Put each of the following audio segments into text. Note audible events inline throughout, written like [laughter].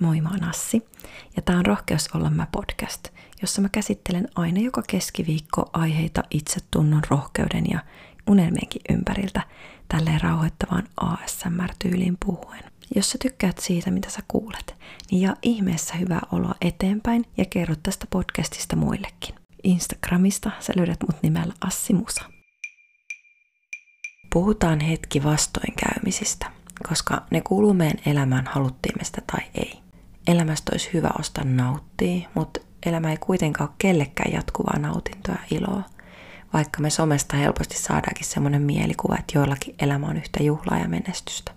Moi, mä oon Assi ja tää on Rohkeus olla mä podcast, jossa mä käsittelen aina joka keskiviikko aiheita itsetunnon, rohkeuden ja unelmienkin ympäriltä tälleen rauhoittavaan ASMR-tyyliin puhuen. Jos sä tykkäät siitä, mitä sä kuulet, niin jaa ihmeessä hyvää oloa eteenpäin ja kerro tästä podcastista muillekin. Instagramista sä löydät mut nimellä Assi Musa. Puhutaan hetki vastoinkäymisistä, koska ne kuuluu meidän elämään haluttiin me sitä tai ei. Elämästä olisi hyvä ostaa nauttia, mutta elämä ei kuitenkaan ole kellekään jatkuvaa nautintoa ja iloa. Vaikka me somesta helposti saadaankin semmoinen mielikuva, että joillakin elämä on yhtä juhlaa ja menestystä.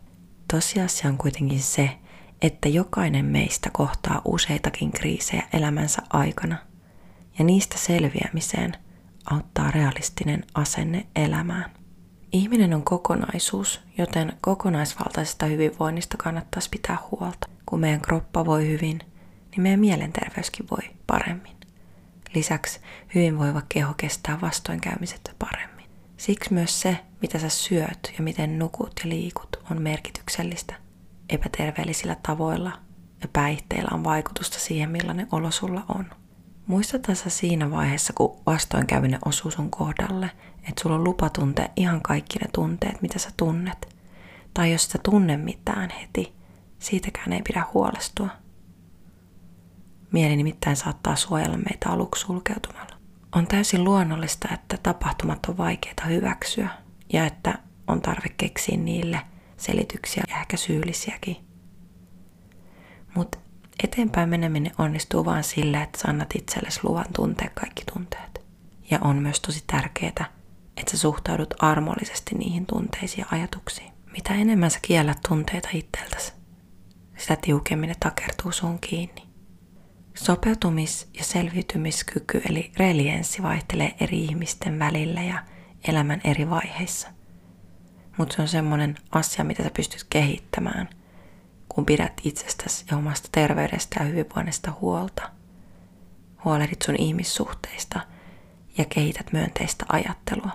Tosiasia on kuitenkin se, että jokainen meistä kohtaa useitakin kriisejä elämänsä aikana, ja niistä selviämiseen auttaa realistinen asenne elämään. Ihminen on kokonaisuus, joten kokonaisvaltaisesta hyvinvoinnista kannattaisi pitää huolta. Kun meidän kroppa voi hyvin, niin meidän mielenterveyskin voi paremmin. Lisäksi hyvinvoiva keho kestää vastoinkäymiset paremmin. Siksi myös se, mitä sä syöt ja miten nukut ja liikut, on merkityksellistä. Epäterveellisillä tavoilla ja päihteillä on vaikutusta siihen, millainen olo sulla on. Muista tässä siinä vaiheessa, kun vastoinkäyminen osuu sun kohdalle, että sulla on lupa tuntea ihan kaikki ne tunteet, mitä sä tunnet. Tai jos sä tunne mitään heti, siitäkään ei pidä huolestua. Mieli nimittäin saattaa suojella meitä aluksi sulkeutumalla. On täysin luonnollista, että tapahtumat on vaikeita hyväksyä ja että on tarve keksiä niille selityksiä ja ehkä syyllisiäkin. Eteenpäin meneminen onnistuu vain sillä, että sä annat itsellesi luvan tuntea kaikki tunteet. Ja on myös tosi tärkeää, että sä suhtaudut armollisesti niihin tunteisiin ja ajatuksiin. Mitä enemmän sä kiellät tunteita itseltäsi, sitä tiukemmin ne takertuu sun kiinni. Sopeutumis- ja selviytymiskyky eli relienssi vaihtelee eri ihmisten välillä ja elämän eri vaiheissa. Mutta se on semmoinen asia, mitä sä pystyt kehittämään, kun pidät itsestäsi ja omasta terveydestä ja hyvinvoinnista huolta. Huolehdit sun ihmissuhteista ja kehität myönteistä ajattelua.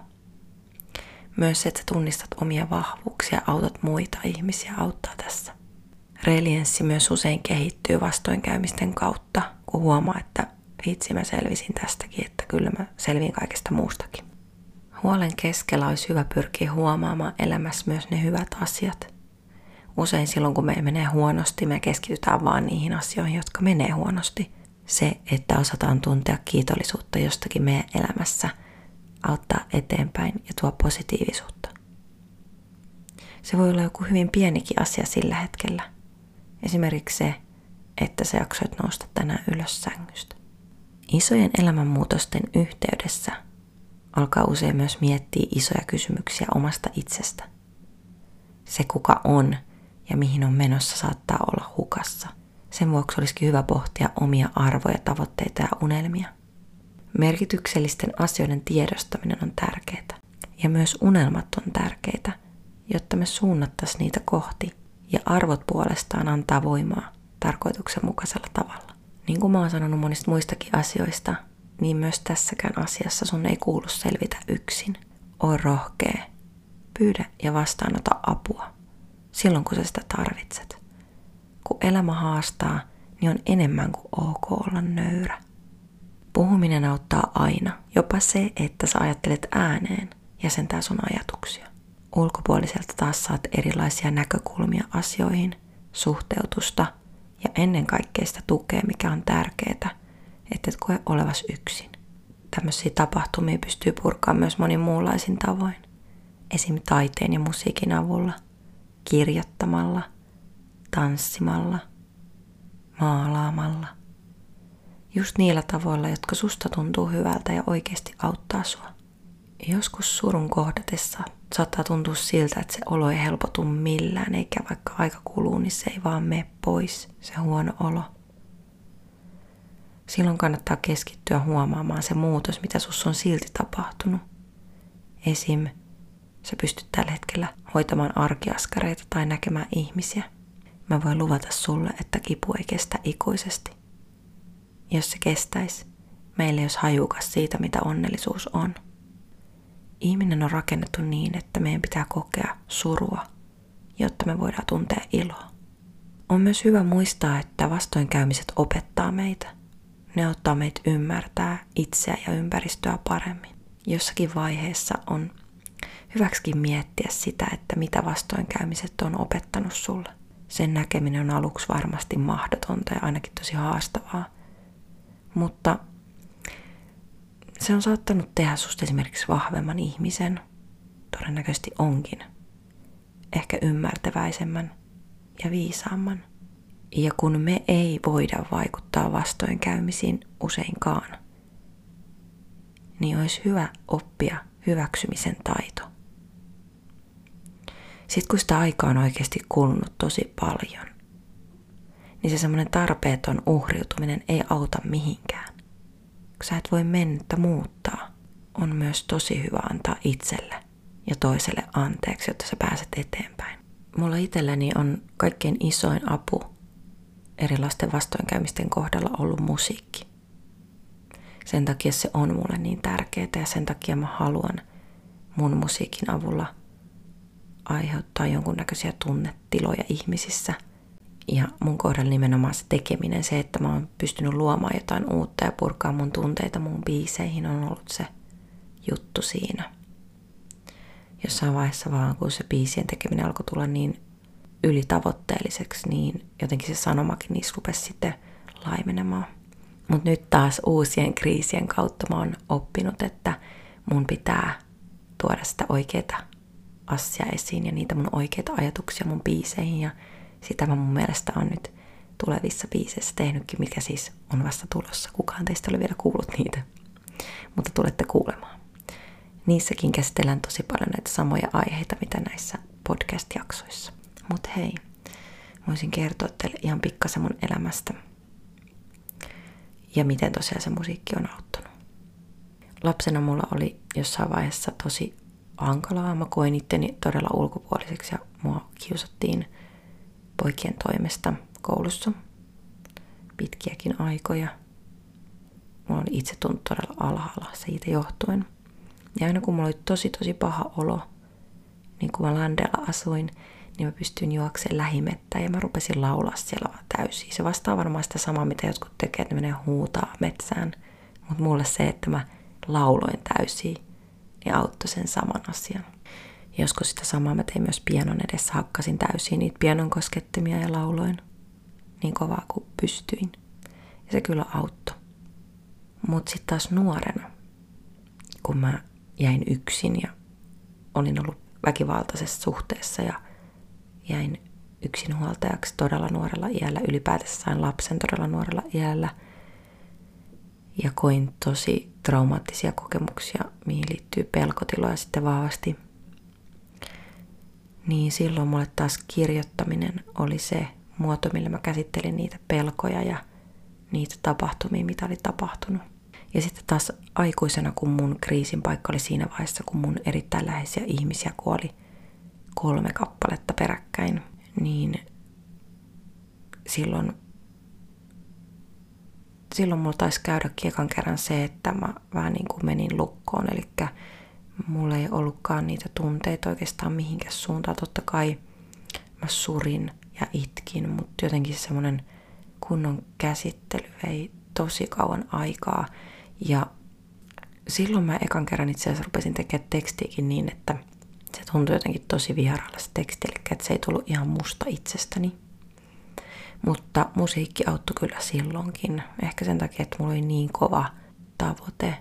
Myös se, että sä tunnistat omia vahvuuksia, autat muita ihmisiä auttaa tässä. Relienssi myös usein kehittyy vastoinkäymisten kautta, kun huomaa, että vitsi mä selvisin tästäkin, että kyllä mä selvin kaikesta muustakin. Huolen keskellä olisi hyvä pyrkiä huomaamaan elämässä myös ne hyvät asiat. Usein silloin, kun me menee huonosti, me keskitytään vaan niihin asioihin, jotka menee huonosti. Se, että osataan tuntea kiitollisuutta jostakin meidän elämässä, auttaa eteenpäin ja tuo positiivisuutta. Se voi olla joku hyvin pienikin asia sillä hetkellä, Esimerkiksi se, että sä jaksoit nousta tänään ylös sängystä. Isojen elämänmuutosten yhteydessä alkaa usein myös miettiä isoja kysymyksiä omasta itsestä. Se kuka on ja mihin on menossa saattaa olla hukassa. Sen vuoksi olisikin hyvä pohtia omia arvoja, tavoitteita ja unelmia. Merkityksellisten asioiden tiedostaminen on tärkeää. Ja myös unelmat on tärkeitä, jotta me suunnattaisiin niitä kohti ja arvot puolestaan antaa voimaa tarkoituksenmukaisella tavalla. Niin kuin mä oon sanonut monista muistakin asioista, niin myös tässäkään asiassa sun ei kuulu selvitä yksin. Oon rohkea. Pyydä ja vastaanota apua silloin, kun sä sitä tarvitset. Kun elämä haastaa, niin on enemmän kuin ok olla nöyrä. Puhuminen auttaa aina, jopa se, että sä ajattelet ääneen jäsentää sun ajatuksia. Ulkopuoliselta taas saat erilaisia näkökulmia asioihin, suhteutusta ja ennen kaikkea sitä tukea, mikä on tärkeää, että et koe olevas yksin. Tämmöisiä tapahtumia pystyy purkamaan myös monin muunlaisin tavoin. Esim. taiteen ja musiikin avulla, kirjoittamalla, tanssimalla, maalaamalla. Just niillä tavoilla, jotka susta tuntuu hyvältä ja oikeasti auttaa sua. Joskus surun kohdatessa saattaa tuntua siltä, että se olo ei helpotu millään, eikä vaikka aika kuluu, niin se ei vaan mene pois, se huono olo. Silloin kannattaa keskittyä huomaamaan se muutos, mitä sus on silti tapahtunut. Esim. Sä pystyt tällä hetkellä hoitamaan arkiaskareita tai näkemään ihmisiä. Mä voin luvata sulle, että kipu ei kestä ikuisesti. Jos se kestäisi, meille jos hajukas siitä, mitä onnellisuus on – ihminen on rakennettu niin, että meidän pitää kokea surua, jotta me voidaan tuntea iloa. On myös hyvä muistaa, että vastoinkäymiset opettaa meitä. Ne auttaa meitä ymmärtää itseä ja ympäristöä paremmin. Jossakin vaiheessa on hyväksikin miettiä sitä, että mitä vastoinkäymiset on opettanut sulle. Sen näkeminen on aluksi varmasti mahdotonta ja ainakin tosi haastavaa. Mutta se on saattanut tehdä susta esimerkiksi vahvemman ihmisen. Todennäköisesti onkin. Ehkä ymmärtäväisemmän ja viisaamman. Ja kun me ei voida vaikuttaa vastoinkäymisiin useinkaan, niin olisi hyvä oppia hyväksymisen taito. Sitten kun sitä aikaa on oikeasti kulunut tosi paljon, niin se semmoinen tarpeeton uhriutuminen ei auta mihinkään. Kun sä et voi mennyttä muuttaa, on myös tosi hyvä antaa itselle ja toiselle anteeksi, jotta sä pääset eteenpäin. Mulla itselläni on kaikkein isoin apu erilaisten vastoinkäymisten kohdalla ollut musiikki. Sen takia se on mulle niin tärkeää ja sen takia mä haluan mun musiikin avulla aiheuttaa jonkunnäköisiä tunnetiloja ihmisissä. Ja mun kohdalla nimenomaan se tekeminen, se, että mä oon pystynyt luomaan jotain uutta ja purkaa mun tunteita mun biiseihin on ollut se juttu siinä. Jossain vaiheessa vaan, kun se biisien tekeminen alkoi tulla niin ylitavoitteelliseksi, niin jotenkin se sanomakin niissä rupesi sitten laimenemaan. Mutta nyt taas uusien kriisien kautta mä oon oppinut, että mun pitää tuoda sitä oikeaa asiaa esiin ja niitä mun oikeita ajatuksia mun biiseihin. Ja sitä mä mun mielestä on nyt tulevissa biiseissä tehnytkin, mikä siis on vasta tulossa. Kukaan teistä ole vielä kuullut niitä, mutta tulette kuulemaan. Niissäkin käsitellään tosi paljon näitä samoja aiheita, mitä näissä podcast-jaksoissa. Mutta hei, voisin kertoa teille ihan pikkasen mun elämästä ja miten tosiaan se musiikki on auttanut. Lapsena mulla oli jossain vaiheessa tosi hankalaa. Mä koin itteni todella ulkopuoliseksi ja mua kiusattiin poikien toimesta koulussa pitkiäkin aikoja. Mulla oli itse tuntunut todella alhaalla siitä johtuen. Ja aina kun mulla oli tosi tosi paha olo, niin kun mä Landella asuin, niin mä pystyin juokseen lähimettä ja mä rupesin laulaa siellä täysin. Se vastaa varmaan sitä samaa, mitä jotkut tekee, että ne menee huutaa metsään. Mutta mulle se, että mä lauloin täysin, niin auttoi sen saman asian. Joskus sitä samaa mä tein myös pianon edessä, hakkasin täysin niitä pianon koskettimia ja lauloin niin kovaa kuin pystyin. Ja se kyllä auttoi. Mutta sitten taas nuorena, kun mä jäin yksin ja olin ollut väkivaltaisessa suhteessa ja jäin yksinhuoltajaksi todella nuorella iällä, ylipäätänsä sain lapsen todella nuorella iällä ja koin tosi traumaattisia kokemuksia, mihin liittyy pelkotiloja sitten vahvasti. Niin silloin mulle taas kirjoittaminen oli se muoto, millä mä käsittelin niitä pelkoja ja niitä tapahtumia, mitä oli tapahtunut. Ja sitten taas aikuisena, kun mun kriisin paikka oli siinä vaiheessa, kun mun erittäin läheisiä ihmisiä kuoli kolme kappaletta peräkkäin, niin silloin, silloin mulla taisi käydä kiekan kerran se, että mä vähän niin kuin menin lukkoon, eli mulla ei ollutkaan niitä tunteita oikeastaan mihinkään suuntaan. Totta kai mä surin ja itkin, mutta jotenkin semmoinen kunnon käsittely vei tosi kauan aikaa. Ja silloin mä ekan kerran itse asiassa rupesin tekemään tekstiäkin niin, että se tuntui jotenkin tosi vieraalle se teksti, eli että se ei tullut ihan musta itsestäni. Mutta musiikki auttoi kyllä silloinkin. Ehkä sen takia, että mulla oli niin kova tavoite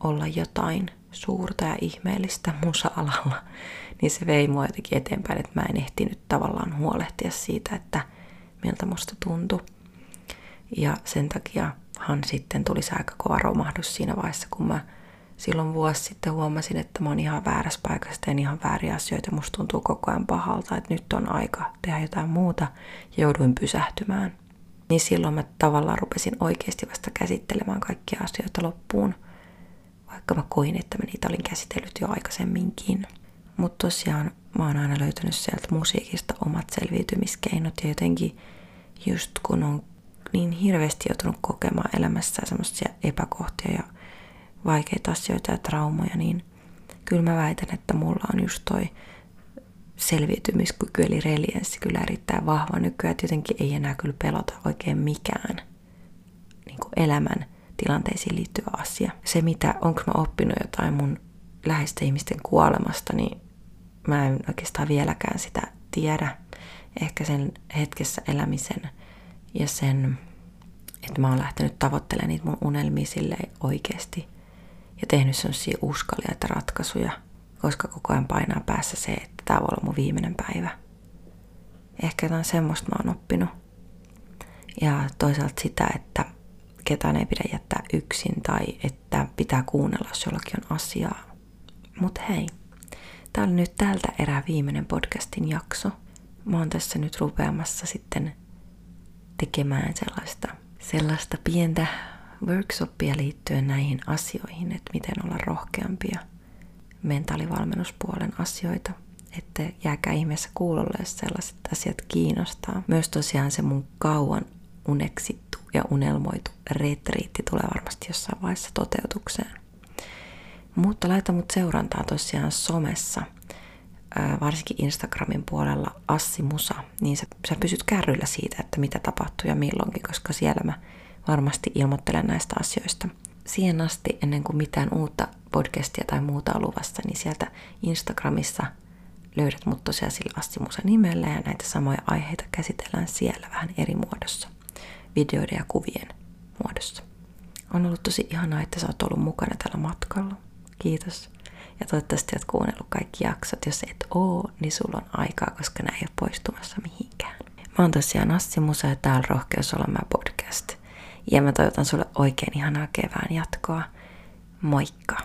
olla jotain suurta ja ihmeellistä musa-alalla, [laughs] niin se vei mua jotenkin eteenpäin, että mä en ehtinyt tavallaan huolehtia siitä, että miltä musta tuntui. Ja sen takiahan sitten tuli se aika kova romahdus siinä vaiheessa, kun mä silloin vuosi sitten huomasin, että mä oon ihan väärässä paikassa, teen ihan vääriä asioita. Musta tuntuu koko ajan pahalta, että nyt on aika tehdä jotain muuta ja jouduin pysähtymään. Niin silloin mä tavallaan rupesin oikeasti vasta käsittelemään kaikkia asioita loppuun, vaikka mä koin, että mä niitä olin käsitellyt jo aikaisemminkin. Mutta tosiaan mä oon aina löytänyt sieltä musiikista omat selviytymiskeinot ja jotenkin just kun on niin hirveästi joutunut kokemaan elämässä semmoisia epäkohtia ja vaikeita asioita ja traumoja, niin kyllä mä väitän, että mulla on just toi selviytymiskyky eli relienssi kyllä erittäin vahva nykyään. Että jotenkin ei enää kyllä pelota oikein mikään niin kuin elämän tilanteisiin liittyvä asia. Se, mitä onko mä oppinut jotain mun läheisten ihmisten kuolemasta, niin mä en oikeastaan vieläkään sitä tiedä. Ehkä sen hetkessä elämisen ja sen, että mä oon lähtenyt tavoittelemaan niitä mun unelmia silleen oikeasti ja tehnyt sellaisia uskaliaita ratkaisuja, koska koko ajan painaa päässä se, että tämä voi olla mun viimeinen päivä. Ehkä jotain semmoista mä oon oppinut. Ja toisaalta sitä, että ketään ei pidä jättää yksin tai että pitää kuunnella, jos jollakin on asiaa. Mutta hei, tämä oli nyt tältä erää viimeinen podcastin jakso. Mä oon tässä nyt rupeamassa sitten tekemään sellaista, sellaista pientä workshoppia liittyen näihin asioihin, että miten olla rohkeampia mentaalivalmennuspuolen asioita. Että jääkää ihmeessä kuulolle, jos sellaiset asiat kiinnostaa. Myös tosiaan se mun kauan uneksittu ja unelmoitu retriitti tulee varmasti jossain vaiheessa toteutukseen. Mutta laita mut seurantaa tosiaan somessa, varsinkin Instagramin puolella Assi Musa, niin sä, sä pysyt kärryllä siitä, että mitä tapahtuu ja milloinkin, koska siellä mä varmasti ilmoittelen näistä asioista. Siihen asti, ennen kuin mitään uutta podcastia tai muuta on luvassa, niin sieltä Instagramissa löydät mut tosiaan sillä Assi Musa nimellä ja näitä samoja aiheita käsitellään siellä vähän eri muodossa, videoiden ja kuvien muodossa. On ollut tosi ihanaa, että sä oot ollut mukana tällä matkalla. Kiitos. Ja toivottavasti oot kuunnellut kaikki jaksot. Jos et oo, niin sulla on aikaa, koska nämä ei ole poistumassa mihinkään. Mä oon tosiaan Assi Musa ja täällä Rohkeus olla mä podcast. Ja mä toivotan sulle oikein ihanaa kevään jatkoa. Moikka!